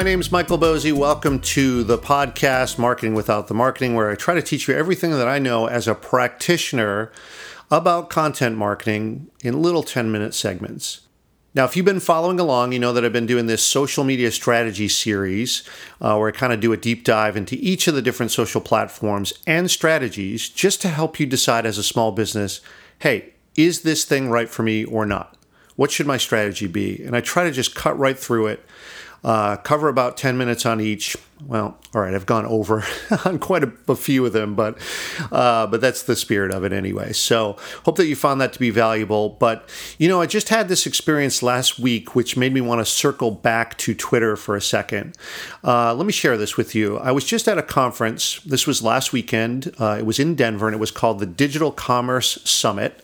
my name is Michael Boezi. Welcome to the podcast Marketing Without the Marketing, where I try to teach you everything that I know as a practitioner about content marketing in little 10 minute segments. Now, if you've been following along, you know that I've been doing this social media strategy series uh, where I kind of do a deep dive into each of the different social platforms and strategies just to help you decide as a small business hey, is this thing right for me or not? What should my strategy be? And I try to just cut right through it uh, cover about 10 minutes on each. Well, all right, I've gone over on quite a, a, few of them, but uh, but that's the spirit of it anyway. So hope that you found that to be valuable. But you know, I just had this experience last week, which made me want to circle back to Twitter for a second. Uh, let me share this with you. I was just at a conference. This was last weekend. Uh, it was in Denver, and it was called the Digital Commerce Summit.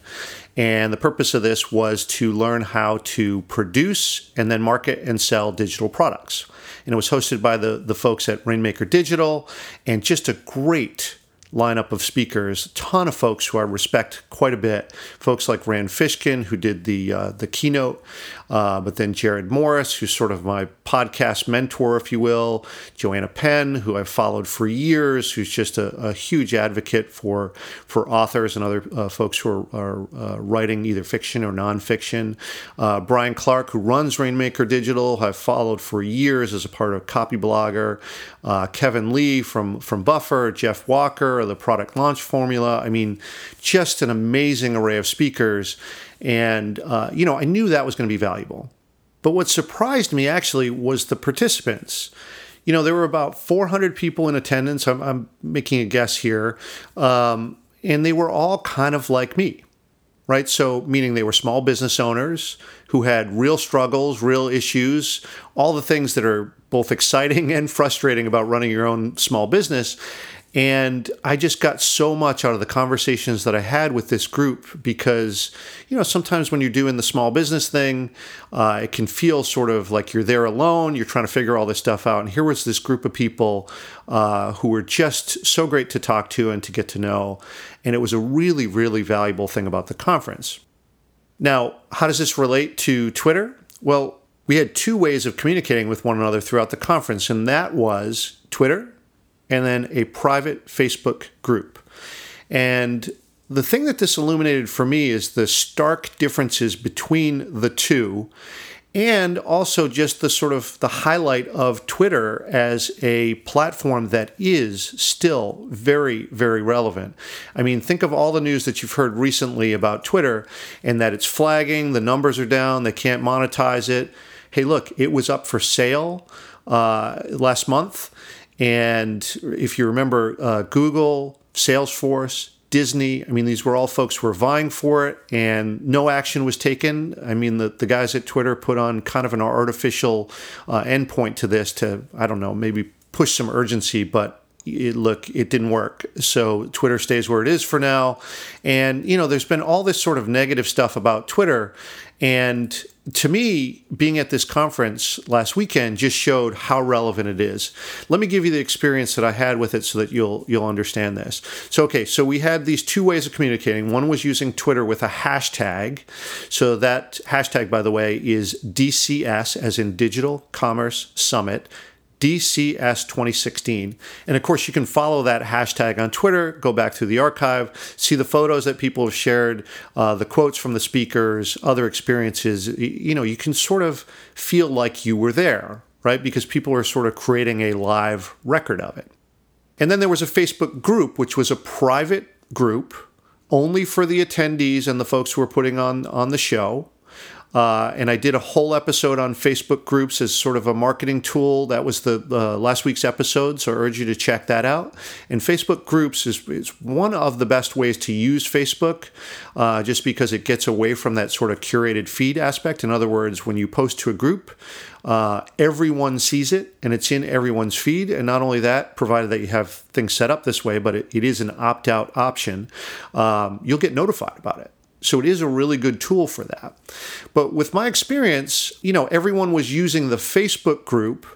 And the purpose of this was to learn how to produce and then market and sell digital products. And it was hosted by the, the folks at Rainmaker Digital and just a great lineup of speakers, a ton of folks who I respect quite a bit. Folks like Rand Fishkin, who did the uh, the keynote, uh, but then Jerod Morris, who's sort of my podcast mentor, if you will. Joanna Penn, who I've followed for years, who's just a, a huge advocate for for authors and other uh, folks who are, are uh, writing either fiction or nonfiction. Uh, Brian Clark, who runs Rainmaker Digital, I've followed for years as a part of Copyblogger. Uh, Kevan Lee from from Buffer, Jeff Walker, the product launch formula. I mean, just an amazing array of speakers. And, uh, you know, I knew that was going to be valuable. But what surprised me actually was the participants. You know, there were about 400 people in attendance. I'm, I'm making a guess here. Um, and they were all kind of like me, right? So, meaning they were small business owners who had real struggles, real issues, all the things that are both exciting and frustrating about running your own small business. And I just got so much out of the conversations that I had with this group because, you know, sometimes when you're doing the small business thing, uh, it can feel sort of like you're there alone. You're trying to figure all this stuff out. And here was this group of people uh, who were just so great to talk to and to get to know. And it was a really, really valuable thing about the conference. Now, how does this relate to Twitter? Well, we had two ways of communicating with one another throughout the conference, and that was Twitter and then a private Facebook group. And the thing that this illuminated for me is the stark differences between the two and also just the sort of the highlight of Twitter as a platform that is still very very relevant. I mean, think of all the news that you've heard recently about Twitter and that it's flagging, the numbers are down, they can't monetize it. Hey, look, it was up for sale uh, last month and if you remember, uh, Google, Salesforce, Disney, I mean, these were all folks who were vying for it and no action was taken. I mean, the, the guys at Twitter put on kind of an artificial uh, endpoint to this to, I don't know, maybe push some urgency, but it, look, it didn't work. So Twitter stays where it is for now. And, you know, there's been all this sort of negative stuff about Twitter. And to me, being at this conference last weekend just showed how relevant it is. Let me give you the experience that I had with it so that you'll you'll understand this. So okay, so we had these two ways of communicating. One was using Twitter with a hashtag. So that hashtag by the way is DCS as in Digital Commerce Summit DCS 2016. And of course, you can follow that hashtag on Twitter, go back through the archive, see the photos that people have shared, uh, the quotes from the speakers, other experiences. You know, you can sort of feel like you were there, right? Because people are sort of creating a live record of it. And then there was a Facebook group, which was a private group only for the attendees and the folks who were putting on, on the show. Uh, and I did a whole episode on Facebook groups as sort of a marketing tool. That was the uh, last week's episode, so I urge you to check that out. And Facebook groups is, is one of the best ways to use Facebook uh, just because it gets away from that sort of curated feed aspect. In other words, when you post to a group, uh, everyone sees it and it's in everyone's feed. And not only that, provided that you have things set up this way, but it, it is an opt out option, um, you'll get notified about it. So it is a really good tool for that. But with my experience, you know, everyone was using the Facebook group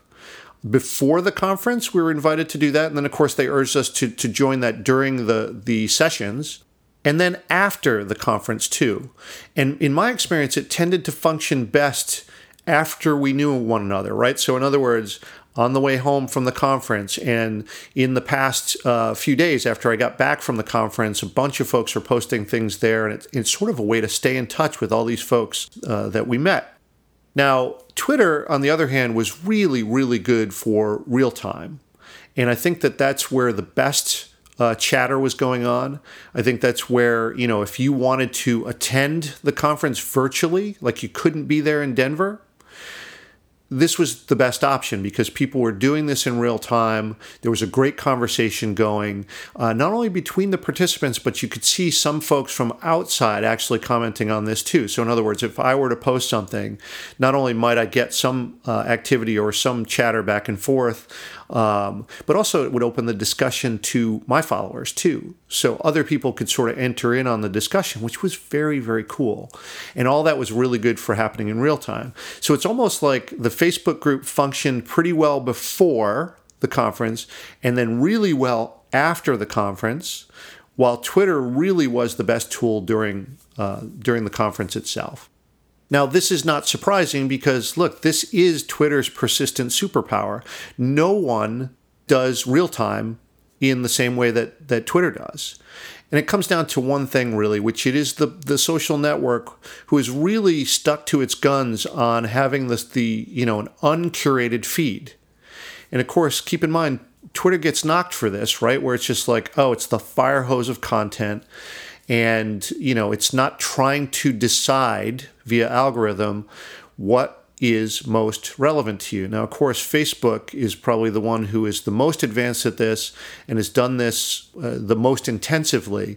before the conference. We were invited to do that. And then, of course, they urged us to, to join that during the, the sessions. And then after the conference, too. And in my experience, it tended to function best after we knew one another, right? So, in other words, on the way home from the conference. And in the past uh, few days after I got back from the conference, a bunch of folks are posting things there. And it's, it's sort of a way to stay in touch with all these folks uh, that we met. Now, Twitter, on the other hand, was really, really good for real time. And I think that that's where the best uh, chatter was going on. I think that's where, you know, if you wanted to attend the conference virtually, like you couldn't be there in Denver, this was the best option because people were doing this in real time. There was a great conversation going, uh, not only between the participants, but you could see some folks from outside actually commenting on this too. So, in other words, if I were to post something, not only might I get some uh, activity or some chatter back and forth, um, but also it would open the discussion to my followers too. So other people could sort of enter in on the discussion, which was very, very cool. And all that was really good for happening in real time. So it's almost like the Facebook group functioned pretty well before the conference and then really well after the conference, while Twitter really was the best tool during uh, during the conference itself. Now, this is not surprising because, look, this is Twitter's persistent superpower. No one does real time in the same way that, that Twitter does. And it comes down to one thing, really, which it is the, the social network who is really stuck to its guns on having this, the, you know, an uncurated feed. And of course, keep in mind, Twitter gets knocked for this, right? Where it's just like, oh, it's the fire hose of content and you know it's not trying to decide via algorithm what is most relevant to you. Now, of course, Facebook is probably the one who is the most advanced at this and has done this uh, the most intensively.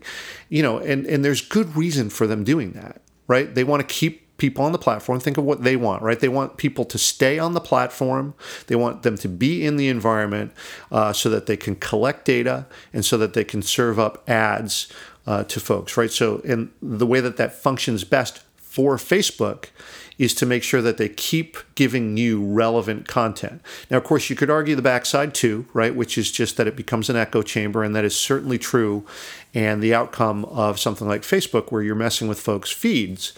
You know, and and there's good reason for them doing that, right? They want to keep people on the platform. Think of what they want, right? They want people to stay on the platform. They want them to be in the environment uh, so that they can collect data and so that they can serve up ads uh, to folks, right? So, and the way that that functions best for Facebook is to make sure that they keep giving you relevant content. Now, of course, you could argue the backside too, right? Which is just that it becomes an echo chamber, and that is certainly true. And the outcome of something like Facebook, where you're messing with folks' feeds.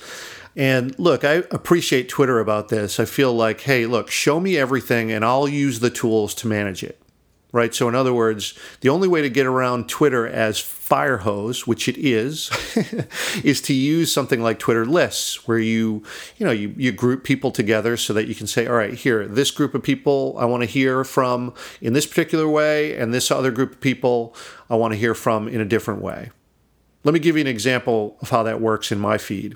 And look, I appreciate Twitter about this. I feel like, hey, look, show me everything, and I'll use the tools to manage it right? So, in other words, the only way to get around Twitter as Firehose, which it is, is to use something like Twitter lists, where you, you know, you, you group people together so that you can say, all right, here, this group of people I want to hear from in this particular way, and this other group of people I want to hear from in a different way. Let me give you an example of how that works in my feed.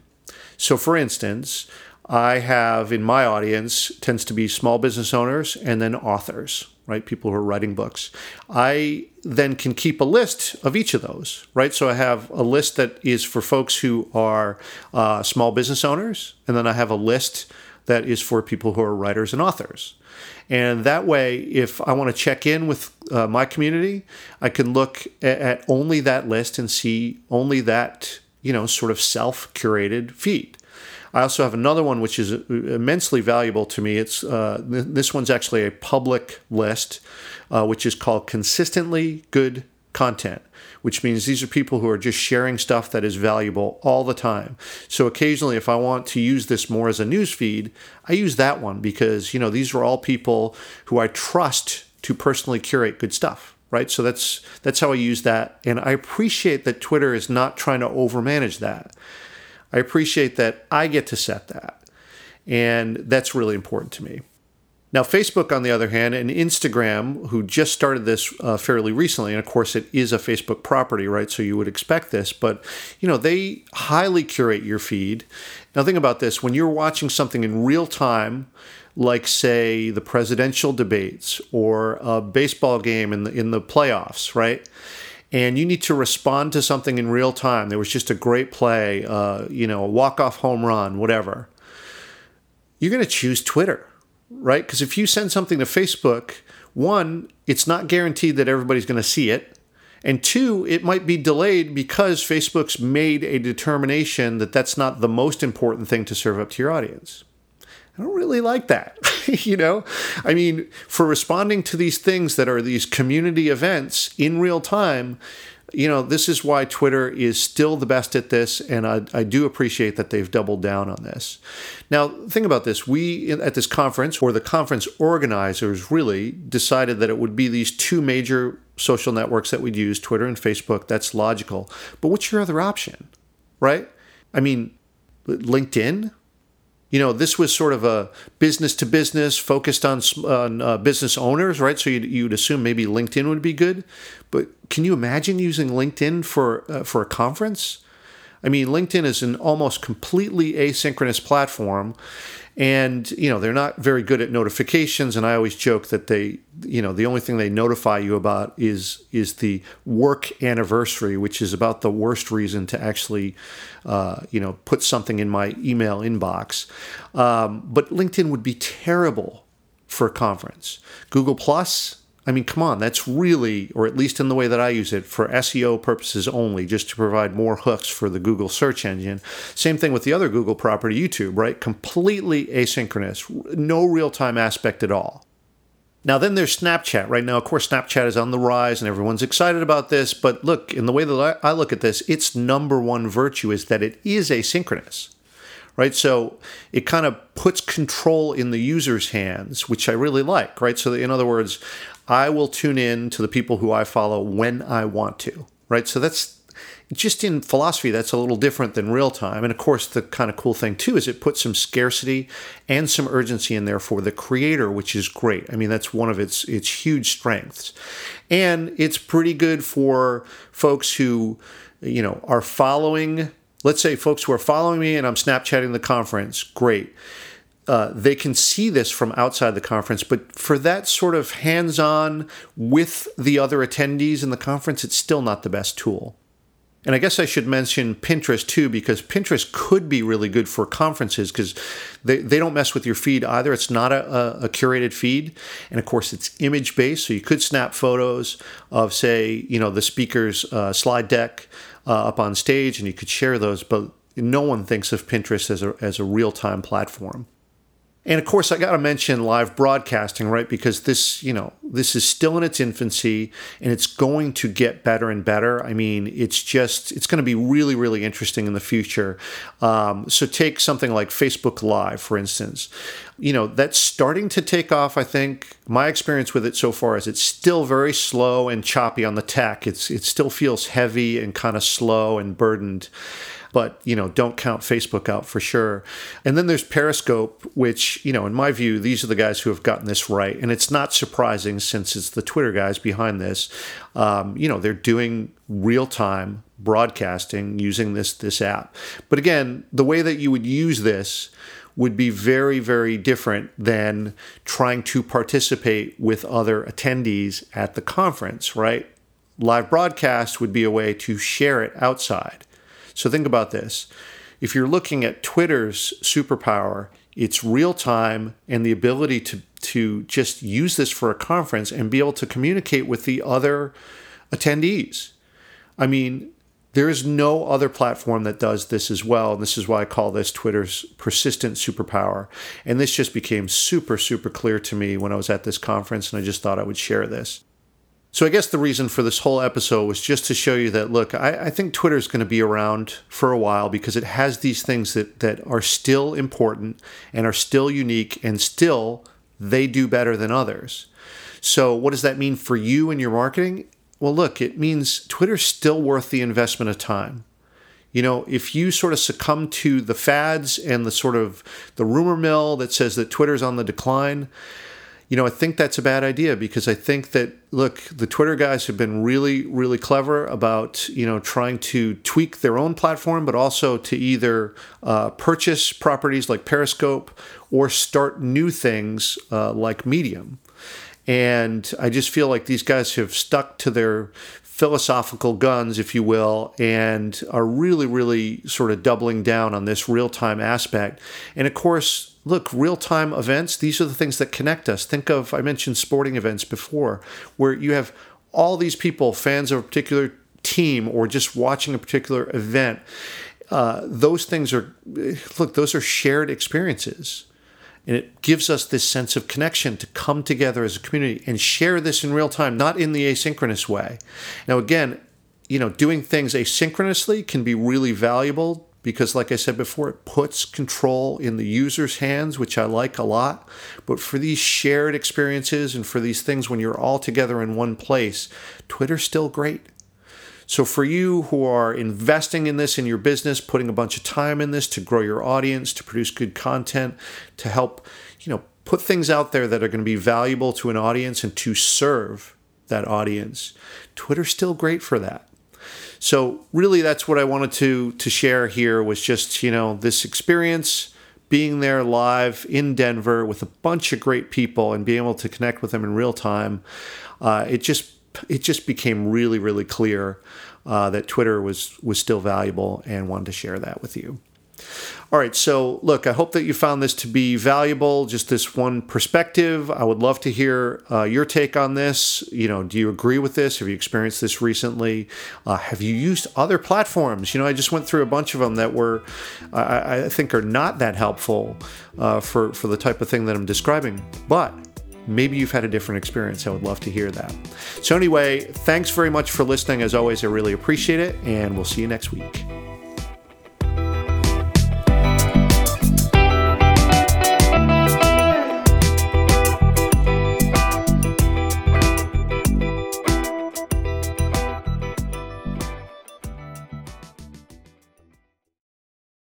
So, for instance, I have in my audience tends to be small business owners and then authors, right? People who are writing books. I then can keep a list of each of those, right? So I have a list that is for folks who are uh, small business owners, and then I have a list that is for people who are writers and authors. And that way, if I want to check in with uh, my community, I can look at, at only that list and see only that, you know, sort of self curated feed. I also have another one which is immensely valuable to me. It's uh, this one's actually a public list, uh, which is called consistently good content, which means these are people who are just sharing stuff that is valuable all the time. So occasionally, if I want to use this more as a news feed, I use that one because you know these are all people who I trust to personally curate good stuff right so that's that's how i use that and i appreciate that twitter is not trying to overmanage that I appreciate that I get to set that. And that's really important to me. Now, Facebook, on the other hand, and Instagram, who just started this uh, fairly recently, and of course it is a Facebook property, right? So you would expect this, but you know they highly curate your feed. Now, think about this: when you're watching something in real time, like say the presidential debates or a baseball game in the in the playoffs, right? And you need to respond to something in real time. There was just a great play, uh, you know, a walk off home run, whatever. You're going to choose Twitter, right? Because if you send something to Facebook, one, it's not guaranteed that everybody's going to see it. And two, it might be delayed because Facebook's made a determination that that's not the most important thing to serve up to your audience. I don't really like that. you know, I mean, for responding to these things that are these community events in real time, you know, this is why Twitter is still the best at this, and I, I do appreciate that they've doubled down on this. Now, think about this. We, at this conference, or the conference organizers really, decided that it would be these two major social networks that we'd use Twitter and Facebook. That's logical. But what's your other option, right? I mean, LinkedIn, you know, this was sort of a business to business focused on, on uh, business owners, right? So you'd, you'd, assume maybe LinkedIn would be good, but can you imagine using LinkedIn for uh, for a conference? I mean, LinkedIn is an almost completely asynchronous platform, and you know they're not very good at notifications and i always joke that they you know the only thing they notify you about is is the work anniversary which is about the worst reason to actually uh, you know put something in my email inbox. Um, but linkedin would be terrible for a conference. Google plus I mean, come on, that's really, or at least in the way that I use it, for SEO purposes only, just to provide more hooks for the Google search engine. Same thing with the other Google property, YouTube, right? Completely asynchronous, no real time aspect at all. Now, then there's Snapchat. Right now, of course, Snapchat is on the rise and everyone's excited about this. But look, in the way that I look at this, its number one virtue is that it is asynchronous right? So it kind of puts control in the user's hands, which I really like, right? So in other words, I will tune in to the people who I follow when I want to, right? So that's just in philosophy, that's a little different than real time. And of course, the kind of cool thing too is it puts some scarcity and some urgency in there for the creator, which is great. I mean, that's one of its its huge strengths, and it's pretty good for folks who, you know, are following. Let's say folks who are following me and I'm Snapchatting the conference. Great uh, they can see this from outside the conference, but for that sort of hands on with the other attendees in the conference, it's still not the best tool. And I guess I should mention Pinterest too, because Pinterest could be really good for conferences because they, they don't mess with your feed either. It's not a, a curated feed. And of course, it's image based. So you could snap photos of, say, you know, the speaker's uh, slide deck uh, up on stage and you could share those, but no one thinks of Pinterest as a, as a real time platform. And of course, I got to mention live broadcasting, right? Because this, you know, this is still in its infancy and it's going to get better and better. I mean, it's just, it's going to be really, really interesting in the future. Um, so take something like Facebook Live, for instance. You know, that's starting to take off, I think. My experience with it so far is it's still very slow and choppy on the tech. It's, it still feels heavy and kind of slow and burdened but you know don't count facebook out for sure. And then there's periscope which you know in my view these are the guys who have gotten this right. And it's not surprising since it's the twitter guys behind this. Um, you know they're doing real time broadcasting using this this app. But again the way that you would use this would be very, very different than trying to participate with other attendees at the conference, right? Live broadcast would be a way to share it outside. So think about this. If you're looking at Twitter's superpower, it's real time and the ability to, to just use this for a conference and be able to communicate with the other attendees. I mean, there is no other platform that does this as well. And this is why I call this Twitter's persistent superpower. And this just became super, super clear to me when I was at this conference, and I just thought I would share this. So I guess the reason for this whole episode was just to show you that look, I, I think Twitter is going to be around for a while because it has these things that that are still important and are still unique and still they do better than others. So what does that mean for you and your marketing? Well, look, it means Twitter's still worth the investment of time. You know, if you sort of succumb to the fads and the sort of the rumor mill that says that Twitter's on the decline, you know, I think that's a bad idea because I think that look, the Twitter guys have been really, really clever about you know trying to tweak their own platform, but also to either uh, purchase properties like Periscope or start new things uh, like Medium. And I just feel like these guys have stuck to their philosophical guns, if you will, and are really, really sort of doubling down on this real time aspect. And of course, look, real time events, these are the things that connect us. Think of, I mentioned sporting events before, where you have all these people, fans of a particular team or just watching a particular event. Uh, those things are, look, those are shared experiences. And it gives us this sense of connection to come together as a community and share this in real time, not in the asynchronous way. Now, again, you know, doing things asynchronously can be really valuable because, like I said before, it puts control in the user's hands, which I like a lot. But for these shared experiences and for these things when you're all together in one place, Twitter's still great. So, for you who are investing in this in your business, putting a bunch of time in this to grow your audience, to produce good content, to help, you know, put things out there that are going to be valuable to an audience and to serve that audience, Twitter's still great for that. So really that's what I wanted to to share here was just, you know, this experience being there live in Denver with a bunch of great people and being able to connect with them in real time. Uh, it just it just became really really clear uh, that Twitter was was still valuable and wanted to share that with you. All right, so look, I hope that you found this to be valuable. Just this one perspective. I would love to hear uh, your take on this. You know, do you agree with this? Have you experienced this recently? Uh, have you used other platforms? You know, I just went through a bunch of them that were, I, I think, are not that helpful uh, for for the type of thing that I'm describing, but maybe you've had a different experience. I would love to hear that. So, anyway, thanks very much for listening. As always, I really appreciate it, and we'll see you next week.